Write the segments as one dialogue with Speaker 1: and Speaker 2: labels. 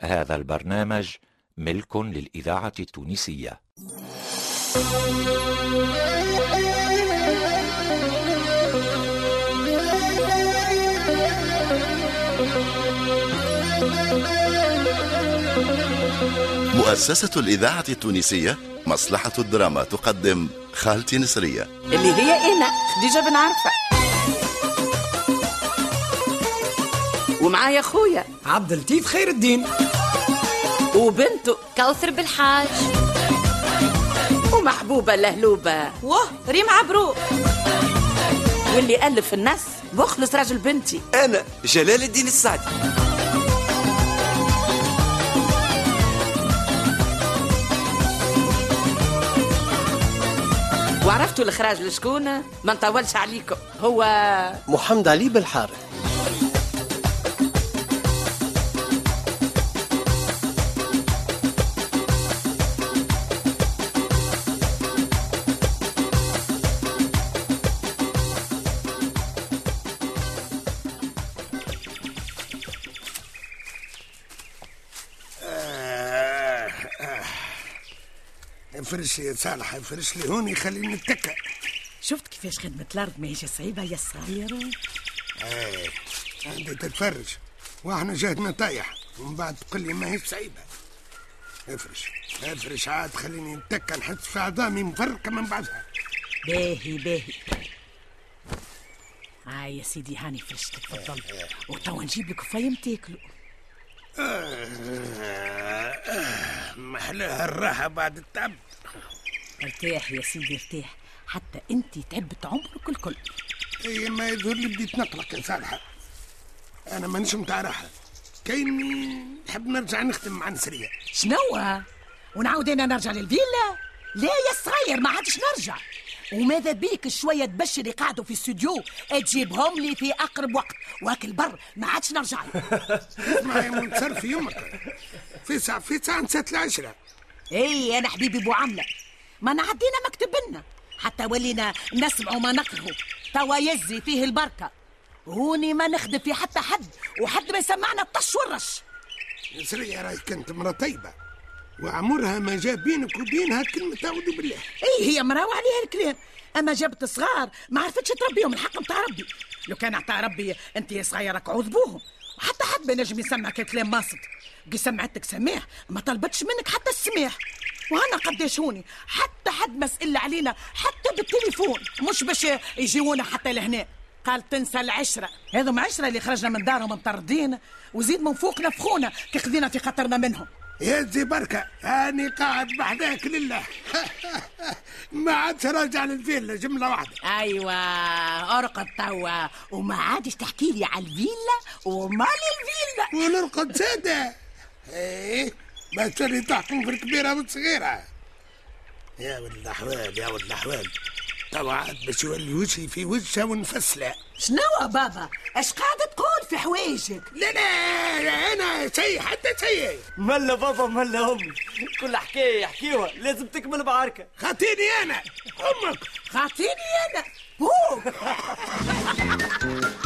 Speaker 1: هذا البرنامج ملك للإذاعة التونسية.
Speaker 2: مؤسسة الإذاعة التونسية مصلحة الدراما تقدم خالتي نسرية.
Speaker 3: اللي هي أنا خديجه بن عرفة. ومعايا خويا
Speaker 4: عبد اللطيف خير الدين.
Speaker 3: وبنته.
Speaker 5: كوثر بالحاج
Speaker 3: ومحبوبة لهلوبة.
Speaker 5: واه ريم عبروق
Speaker 3: واللي ألف الناس مخلص راجل بنتي.
Speaker 6: أنا جلال الدين السعدي.
Speaker 3: وعرفتوا الإخراج لشكون ما نطولش عليكم. هو
Speaker 4: محمد علي بالحارث
Speaker 7: فرش يا صالح فرش لي هون يخليني نتكى
Speaker 8: شفت كيفاش خدمة الأرض ماهيش صعيبة يا صغيرة؟
Speaker 7: إيه عندي تتفرج. وإحنا جهدنا طايح. ومن بعد تقول لي ما هي صعيبة. افرش افرش عاد خليني نتكى نحس في عظامي مفركة من بعدها.
Speaker 8: باهي باهي. آه يا سيدي هاني فرشتك تفضل. وتوا نجيب لك فايم تاكلوا
Speaker 7: محلاها الراحة بعد التعب.
Speaker 8: ارتاح يا سيدي ارتاح. حتى انت تعبت عمرك الكل.
Speaker 7: اي ما يظهر لي بديت نقلق يا صالحة. أنا مانيش متاع راحة. كايني نحب نرجع نخدم مع نسرية.
Speaker 8: شنو؟ ونعاود أنا نرجع للفيلا؟ لا يا صغير ما عادش نرجع. وماذا بيك شوية تبشر يقعدوا في استوديو؟ تجيبهم لي في أقرب وقت. واكل بر ما عادش نرجع.
Speaker 7: اسمع يا منتصر في يمك في ساعة في ساعة نسات العشرة.
Speaker 8: اي أنا حبيبي بو عملة. ما نعدينا مكتب لنا حتى ولينا نسمعوا ما نقرأوا توا يزي فيه البركة. هوني ما نخدم في حتى حد. وحد ما يسمعنا الطش والرش.
Speaker 7: نسرية راهي كانت مرة طيبة. وعمرها ما جاب بينك وبينها كلمة أعوذ بالله.
Speaker 8: اي هي مراوة عليها الكلام. أما جابت صغار ما عرفتش تربيهم. الحق نتاع ربي. لو كان عطا ربي أنت يا صغيرك عوذبوهم وحتى حد ما نجم يسمعك الكلام ماسط كي سمعتك سماح ما طلبتش منك حتى السماح وأنا قداش هوني حتى حد مسئل علينا حتى بالتليفون. مش باش يجيونا حتى لهنا. قال تنسى العشرة. هذم عشرة اللي خرجنا من دارهم مطردين وزيد من فوق نفخونا كي خذينا في خطرنا منهم.
Speaker 7: يا زي بركة أنا قاعد بحذاك لله. ما عادش راجع للفيلا جملة واحدة.
Speaker 8: أيوه أرقد توا. وما عادش تحكي لي على الفيلا؟ ومال الفيلا
Speaker 7: ونرقد سادة. ما تشري تحكم في الكبيرة والصغيرة يا ولد الأحوال يا ولد الأحوال. توا عاد باش يولي وجهي في وجهها ونفسله
Speaker 8: شنو بابا؟ اش قاعد تقول في حوايجك
Speaker 7: لا لا أنا شيء حتى شيء.
Speaker 6: ملا بابا ملا أمي. كل حكاية يحكيوها لازم تكمل بعركة.
Speaker 7: خاطيني أنا أمك
Speaker 8: خاطيني أنا؟ هو.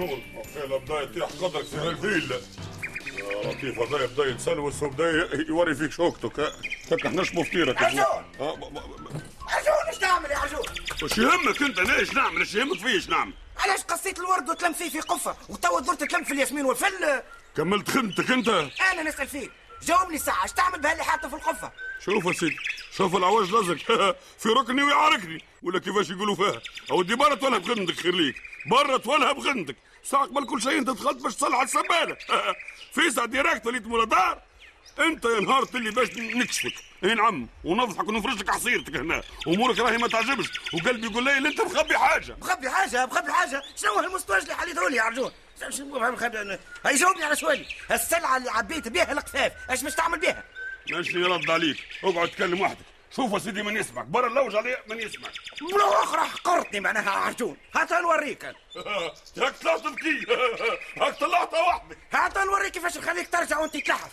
Speaker 9: يا عرجون فعلا بدا يطيح قدرك في هالفيلا يا لطيف هذا بدا يتسلوس وبدا يوري فيك شوكتك. هكا احناش مفطيرك
Speaker 7: عجون إيش تعمل يا عجون
Speaker 9: وش يهمك أنت؟ ليش نعمل؟ إيش يهمك فيه إيش نعمل؟
Speaker 10: علاش قصيت الورد وتلم فيه في قفة؟ وتوا درت تلم في الياسمين والفل؟
Speaker 9: كملت خدمتك أنت.
Speaker 10: أنا نسأل فيك جاوبني ساعه اش تعمل بهاللي حاطه في القفة؟
Speaker 9: شوف يا سيدي شوف العواج لزق في ركني ويعاركني. ولا كيفاش يقولوا فيها؟ أودي برا تولها بخندك خير ليك برا تولها بخندك ساعة قبل كل شيء أنت دخلت باش تصلح السبالة في ساعة directe وليت مولدار أنت يا نهار اللي باش نكشفك. اي نعم ونفضحك ونفرشك عصيرتك هنا. أمورك راهي ما تعجبش. وقلبي يقول لي اللي أنت مخبي حاجة؟
Speaker 10: مخبي حاجة مخبي حاجة. شنو هالمستوى اللي حليته لي يا عرجون هاي جاوبني على سؤالي السلعة اللي عبيت بها القفاف اش باش تعمل بها
Speaker 9: ماشي يرد عليك. اقعد تكلم وحدك. شوف يا سيدي من يسمعك برا اللوج عليه من يسمعك
Speaker 10: مرة أخرى حقرتني معناها عرجون هات نوريك.
Speaker 9: هاك طلعت ذكي هاك طلعتها وحدك
Speaker 10: هات نوريك كيفاش نخليك ترجع وانت تلحف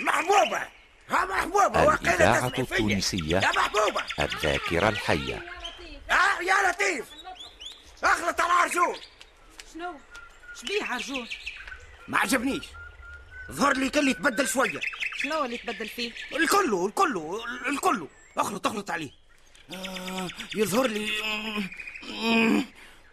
Speaker 10: محبوبة. ها محبوبة وقيلة
Speaker 1: الإذاعة. التونسية
Speaker 10: يا محبوبة.
Speaker 1: الذاكرة الحية.
Speaker 10: ها يا لطيف. أخلط على عرجون
Speaker 11: شنو؟ شبيه عرجون
Speaker 10: ما عجبنيش. ظهر لي كل يتبدل شوية.
Speaker 11: شنو اللي تبدل فيه؟
Speaker 10: الكله الكله الكله اخلط اخلط عليه. آه يظهر لي مم،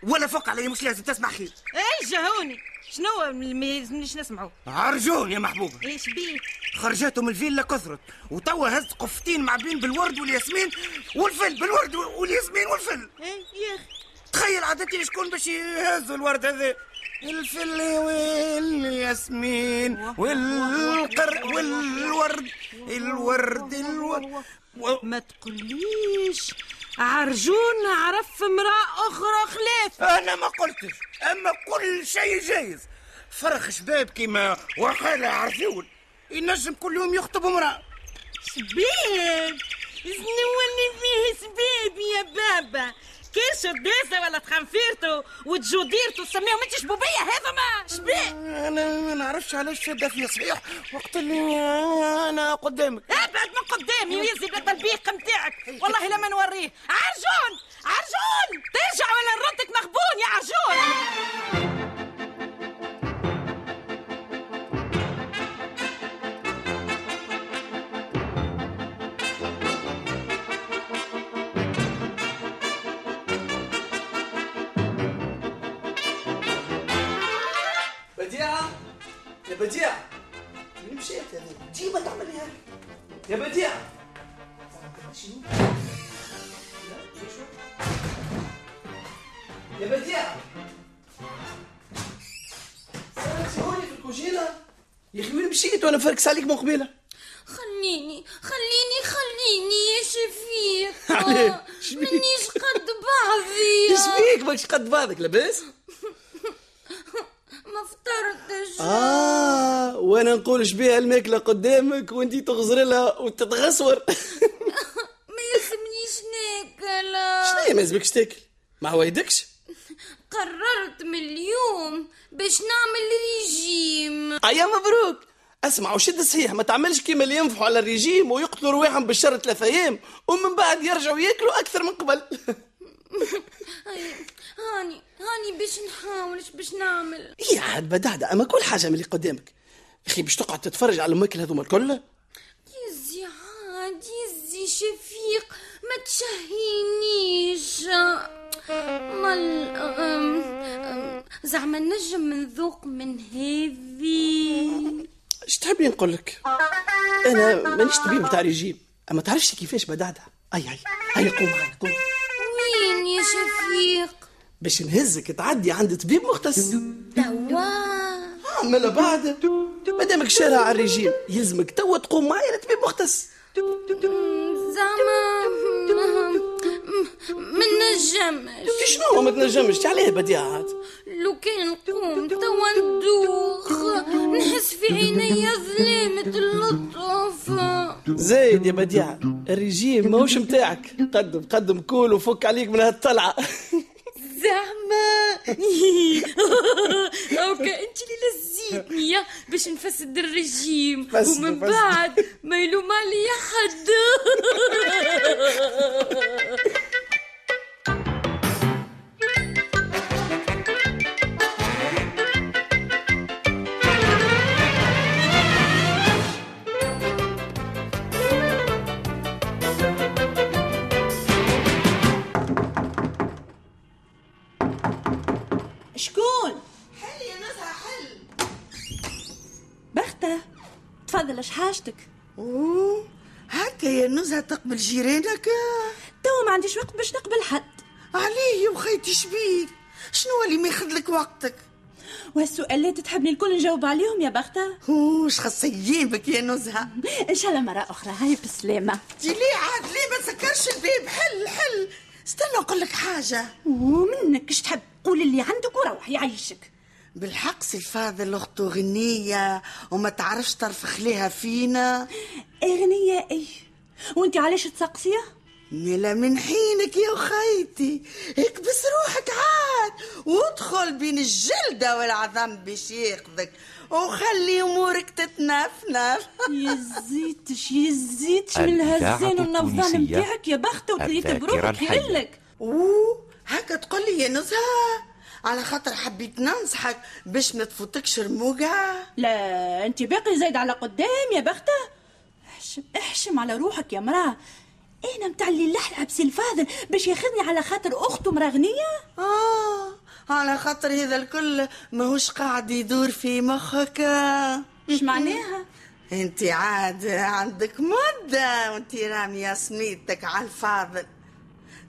Speaker 10: ولا فوق علي مش لازم تسمع خير
Speaker 11: اي جهوني. شنو ما يلزمنيش نسمعه
Speaker 10: عرجون يا محبوبة
Speaker 11: إيش بيه
Speaker 10: خرجته من الفيلا كثرت وتوا هز قفتين معبين بالورد والياسمين والفل بالورد والياسمين والفل.
Speaker 11: اي يا أخي.
Speaker 10: تخيل عادتي شكون باش يهزوا الورد هذا؟ الفل والياسمين والقر والورد الورد الورد
Speaker 11: ما تقوليش. عرجون عرف امرأة أخرى خلاف.
Speaker 10: أنا ما قلتش أما كل شيء جايز. فرخ شباب كيما وقال عرجون ينجم كل يوم يخطب امرأة.
Speaker 11: شباب؟ شنو فيه سباب يا بابا. كان شداسة ولا تخنفيرتو وتجوديرتو تسميهم؟ انت شبوبية هذا ما؟ شباب
Speaker 10: أنا ما نعرفش علاش شده فيا صحيح. وقت اللي أنا قدامك.
Speaker 11: ابعد من قدامي ويزي بلا البيق نتاعك والله لما نوريه. عرجون! عرجون! ترجع ولا نردك مغبون يا عرجون؟
Speaker 4: يا بديعة وين مشيت هذه ديما تعمل لي هيك يا بديعة شنو؟ يا بديعة سلامتي هوني في الكوجينة. يا أخي وين مشيت وأنا فركس عليك من قبيله
Speaker 5: خليني خليني خليني يا شفيق
Speaker 4: عليه؟ شبيك؟
Speaker 5: منيش قد بعضي.
Speaker 4: إيش بيك ماكش قد بعضك لاباس
Speaker 5: ما فطرتش
Speaker 4: آه وأنا نقول بيها الماكلة قدامك وانتي تغزر لها وتتغسور.
Speaker 5: ما يلزمنيش ناكل
Speaker 4: شنو ما يلزمكش تاكل؟ ما عوايدكش
Speaker 5: قررت من اليوم باش نعمل ريجيم.
Speaker 4: أيا مبروك. اسمع وشد صحيح ما تعملش كيما اللي ينفحوا على الريجيم ويقتلوا رواحهم بالشر ثلاثة أيام ومن بعد يرجعوا ياكلوا أكثر من قبل
Speaker 5: هاي- هاني هاني باش إيش باش نعمل.
Speaker 4: يا عاد بدعدة أما كل حاجة من اللي قدامك أخي باش تقعد تتفرج على الماكل هذوما الكل.
Speaker 5: يزي عاد يزي شفيق ما تشهينيش. مال زعما نجم نذوق من هذي.
Speaker 4: إيش تحبي نقول لك؟ أنا مانيش طبيب بتاع ريجيم. أما تعرفش كيفاش بدعدة اي اي هيا قوم قوم.
Speaker 5: وين يا شفيق؟
Speaker 4: باش نهزك تعدي عند طبيب مختص.
Speaker 5: توا.
Speaker 4: عمل بعد. مادامك شارع على الريجيم يلزمك توا تقوم معي لطبيب مختص.
Speaker 5: زعما ما نجمش.
Speaker 4: شنو ما تنجمش؟ عليه بديعة عاد.
Speaker 5: لو كان نقوم توا ندوخ نحس في عيني ظلامة اللطف.
Speaker 4: زايد يا بديعة الريجيم ماهوش متاعك. قدم قدم كول وفك عليك من هالطلعة.
Speaker 5: زعما. اوكا انت اللي لزيتني باش نفسد الرجيم. ومن. بعد ما يلوم عليا حد.
Speaker 12: تفضل اش حاجتك؟
Speaker 11: هكا يا نزهة تقبل جيرانك
Speaker 12: تو ما عنديش وقت باش نقبل حد.
Speaker 11: عليه يا وخيتي شبيك. شنو اللي ما ياخذ لك وقتك؟
Speaker 12: والسؤالات تحبني الكل نجاوب عليهم يا بختة.
Speaker 11: وش خاص يجيبك يا نزهة
Speaker 12: إن شاء الله مرة أخرى هاي بالسلامة
Speaker 11: دي ليه عاد ليه؟ ما تسكرش الباب حل حل. استنى نقول لك حاجة.
Speaker 12: ومنك اش تحب؟ قول اللي عندك وروح يعيشك.
Speaker 11: بالحق سي الفاضل أخته غنية وما تعرفش ترفخ ليها فينا.
Speaker 12: اغنية إيه؟ وانت علاش تسقسيه
Speaker 3: ملا من حينك يا خيتي اكبس روحك عاد وادخل بين الجلدة والعظم باش ياخذك وخلي أمورك تتنفنف.
Speaker 12: يزيتش يزيتش من الهزان والنفضان. نتاعك يا بختك وكليت بروحك. يلك
Speaker 3: أوه هكا تقول لي يا نزهة. على خاطر حبيت ننصحك باش ما تفوتكش رموقة
Speaker 12: لا انت باقي زايد على قدام يا بختة. احشم احشم على روحك يا مراه أنا متاع اللي بسي الفاضل باش ياخذني على خاطر اخته مراغنية؟
Speaker 3: آه على خاطر هذا الكل ماهوش قاعد يدور في مخك.
Speaker 12: إيش معناها؟
Speaker 3: انت عاد عندك مدة وانت رامية سميتك على الفاضل.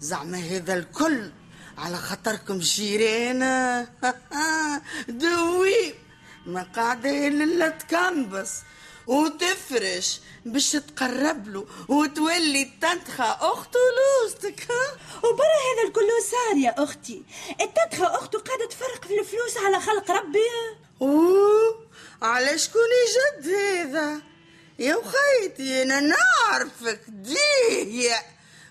Speaker 3: زعما هذا الكل على خاطركم جيران دوي. ما قاعدة إلا تكنبس. وتفرش باش تقرب له وتولي تنتخى أخته لوستك
Speaker 12: وبرا هذا الكل صار يا أختي. التدخى أخته قاعدة تفرق في الفلوس على خلق ربي.
Speaker 3: أوه على شكون جد هذا؟ يا وخيتي أنا نعرفك. ديه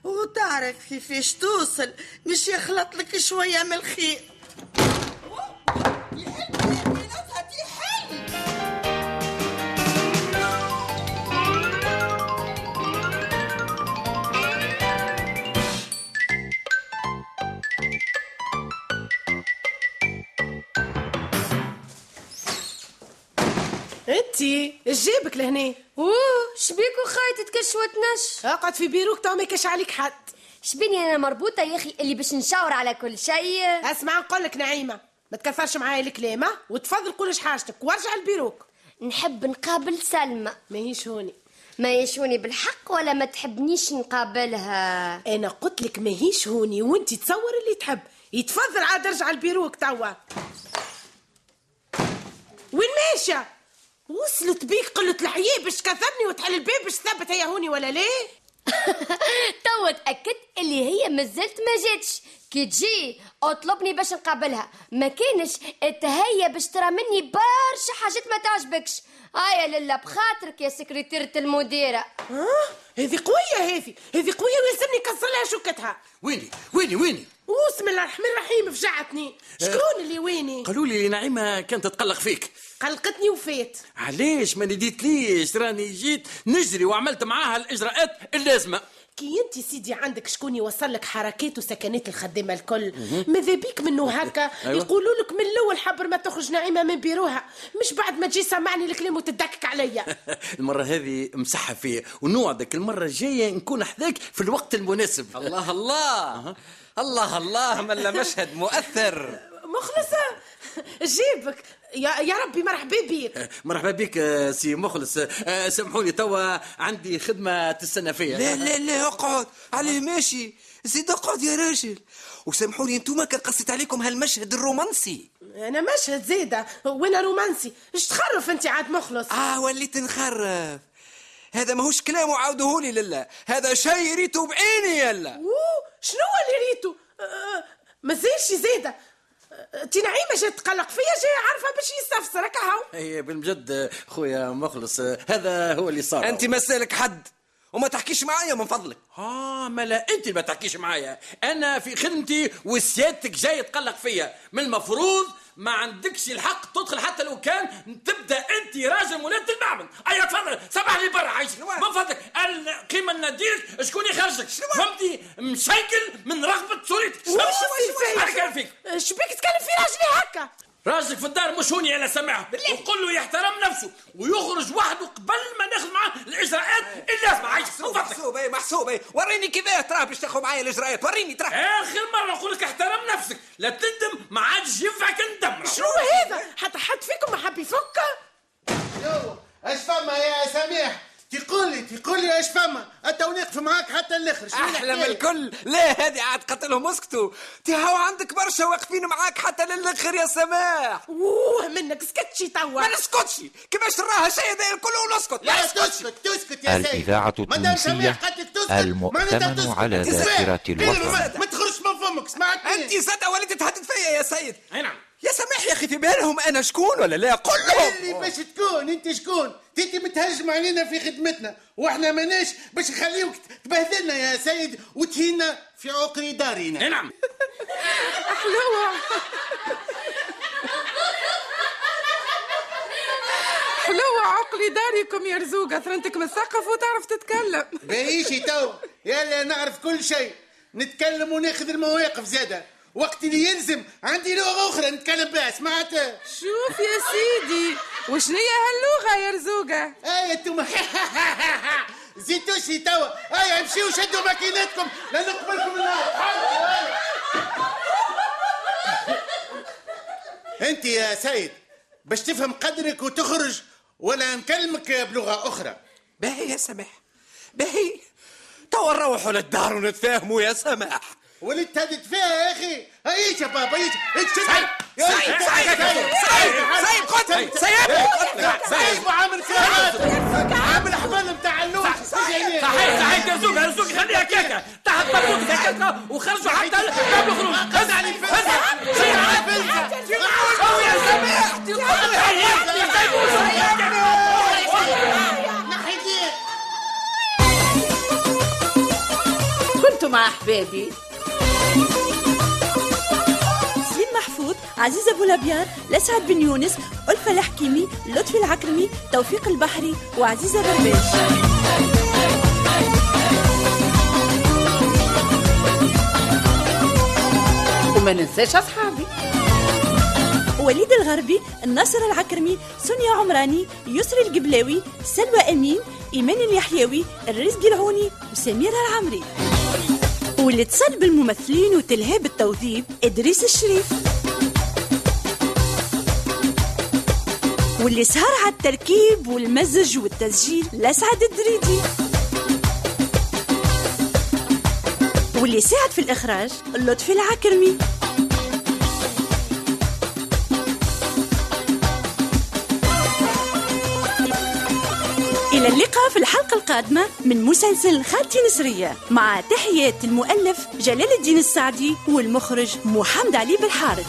Speaker 3: وتعرف كيفاش توصل مش يخلط لك شوية من الخير.
Speaker 13: انتي إيش جيبك لهنا.
Speaker 14: أوه شبيكو خايت تكشوت نش
Speaker 13: أقعد في بيروك تو ما يكش عليك حد.
Speaker 14: شبيني أنا مربوطة يا أخي اللي باش نشاور على كل شيء.
Speaker 13: أسمع نقول لك نعيمة ما تكثرش معايا الكلام؟ وتفضل قولش حاجتك وارجع لبيروك.
Speaker 14: نحب نقابل سلمى.
Speaker 13: ماهيش هوني.
Speaker 14: ما يشوني بالحق ولا ما تحبنيش نقابلها.
Speaker 13: أنا قلت لك ماهيش هوني وانت تصور اللي تحب. يتفضل عاد ارجع لبيروك توا. وين ماشية؟ وصلت بيك قلة الحياة باش تكذبني وتحل الباب باش تثبت هي هوني ولا ليه؟
Speaker 14: توا تأكدت اللي هي مازالت ما جاتش كي تجي اطلبني باش نقابلها. ما كانش التهيا باش ترى مني برشا حاجات ما تعجبكش. هيا لله بخاطرك يا سكرتيرة المديرة.
Speaker 13: ها؟ هذه قوية هذه. هذه قوية ويلزمني كسر لها شوكتها.
Speaker 6: ويني؟ ويني؟ ويني؟
Speaker 13: بسم الله الرحمن الرحيم فجعتني شكون اللي ويني؟
Speaker 6: قالوا لي نعيمة كانت تتقلق فيك.
Speaker 13: قلقتني وفات
Speaker 6: علاش؟ ما نديت ليش راني جيت نجري وعملت معاها الإجراءات اللازمة.
Speaker 13: كي انت سيدي عندك شكون يوصل لك حركات وسكنات الخدامة الكل؟ ماذا بيك منه هكا؟
Speaker 6: أيوة.
Speaker 13: يقولوا لك من الأول حبر ما تخرج نعيمه من بيروها. مش بعد ما تجي سمعني الكلام وتدكك عليا.
Speaker 6: المرة هذه مسحة فيا. ونوعدك المرة الجاية نكون حذاك في الوقت المناسب.
Speaker 15: الله الله. الله الله. ملا مشهد مؤثر.
Speaker 13: مخلصة. جيبك. يا يا ربي مرحبا بيك
Speaker 6: مرحبا بك آه، سي مخلص. آه، سامحوني توا عندي خدمة تستنى فيا.
Speaker 15: لا لا لا اقعد. عليه ماشي. زيد اقعد يا راجل. وسامحوني انتوما كان قصيت عليكم هالمشهد الرومانسي.
Speaker 13: أنا مشهد زيده وأنا رومانسي إيش تخرف أنت عاد مخلص؟
Speaker 15: آه وليت نخرف. هذا ماهوش كلام وعاودهولي لله. هذا شيء ريته بعيني يلا.
Speaker 13: أوه شنو اللي ريتو آه، ما زيده تي نعيمة جات تقلق فيا جاي عارفة باش يستفسرك هاو.
Speaker 6: اي بالجد آه، خويا مخلص هذا هو اللي صار.
Speaker 15: أنت ما سألك حد. وما تحكيش معايا من فضلك.
Speaker 6: آه ملا أنت اللي ما تحكيش معايا. أنا في خدمتي وسيادتك جاي تقلق فيا. من المفروض ما عندكش الحق تدخل حتى لو كان تبدأ أنت راجل ولاد المعمل. أيوه تفضل. سمح لي برا عايش. من فضلك. القيمه نديرك شكون يخرجك؟ فهمتي مشيكل من رغبة كان فيك.
Speaker 13: شبيك تكلم في راجلي هكا؟
Speaker 6: راجلك في الدار مش هوني أنا سامعه وقول له يحترم نفسه ويخرج وحده قبل ما ناخذ معاه الإجراءات اللازمه عايش فضلك
Speaker 15: محسوب اي محسوب اي وريني كيفاه تراه باش تاخذ معايا الإجراءات. وريني تراه
Speaker 6: آخر مرة نقول لك احترم نفسك. لا تندم ما عادش ينفعك ندم
Speaker 13: شنو هذا؟ حتى حد فيكم ما حب يفك؟
Speaker 1: يو إيش فما يا سميح؟ تقول لي تقول لي إيش فما؟ أنت ونقف معاك حتى الآخر شنو
Speaker 15: أحلى من؟ الكل. لا هذه عاد قتلهم أسكتوا؟ تهاو عندك برشا واقفين معاك حتى للأخر يا سماح.
Speaker 13: أوه منك سكتشي توا.
Speaker 15: ما نسكتش كيفاش نراها شيء هذا الكل ونسكت؟
Speaker 1: لا تسكت تسكت يا سيد
Speaker 16: الإذاعة
Speaker 1: مادام سميح
Speaker 16: التونسية
Speaker 1: قالت لك تسكت
Speaker 16: المؤتمن. على
Speaker 1: إيه
Speaker 16: الوطن.
Speaker 1: ما- ما تخرجش من فمك سمعتني
Speaker 15: انت زاد وليت تهدد فيا يا سيد.
Speaker 6: أي نعم
Speaker 15: يا سماح يا أخي في بالهم أنا شكون ولا لا؟ قل لهم.
Speaker 13: اللي باش تكون؟ أنت شكون؟ أنت متهجم علينا في خدمتنا وإحنا ماناش باش نخليوك تبهدلنا يا سيد وتهينا في عقر دارنا.
Speaker 6: نعم.
Speaker 17: حلوة. حلوة عقلي داركم يا رزوقة ثرنتك مثقف وتعرف تتكلم.
Speaker 13: باهيشي تو يلا نعرف كل شيء. نتكلم وناخذ المواقف زادة. وقت اللي يلزم. عندي لغة أخرى نتكلم بها سمعت؟
Speaker 17: شوف يا سيدي وشنية هاللغة يا رزوقة؟
Speaker 13: أي أنتم زيتوشي توا. أي امشيوا شدوا ماكينتكم لا نقبلكم النار أنت يا سيد باش تفهم قدرك وتخرج ولا نكلمك بلغة أخرى.
Speaker 15: باهي يا سماح باهي. توا نروحوا للدار ونتفاهموا يا سماح.
Speaker 13: وليت هذه فيها يا أخي. هيك يا بابا هيك. هيك
Speaker 15: سعيد سعيد سعيد سعيد قتل سيد
Speaker 13: سعيد وعامل فيها عامل حبال بتاع اللوح
Speaker 6: صحيح صحيح. يا زوج خليها كيكة. تحت طابوت هكاكا وخرجوا حتى قبل الخروج هز علي
Speaker 15: يا سماح
Speaker 18: كنت مع أحبابي؟
Speaker 12: سليم محفوظ عزيزة أبو لسعد بن يونس ألفة الحكيمي لطفي العكرمي توفيق البحري وعزيزة برباش
Speaker 18: وما ننساش أصحابي.
Speaker 12: وليد الغربي الناصر العكرمي سونيا عمراني يسري القبلاوي سلوى أمين إيمان اليحيوي الرزق العوني وسميرة العمري. واللي اتصل بالممثلين وتلهاب التوظيف إدريس الشريف. واللي سهر على التركيب والمزج والتسجيل لسعد الدريدي. واللي ساعد في الإخراج لطفي العكرمي. إلى اللقاء في الحلقة القادمة من مسلسل خالتي نسرية مع تحيات المؤلف جلال الدين السعدي والمخرج محمد علي بالحارث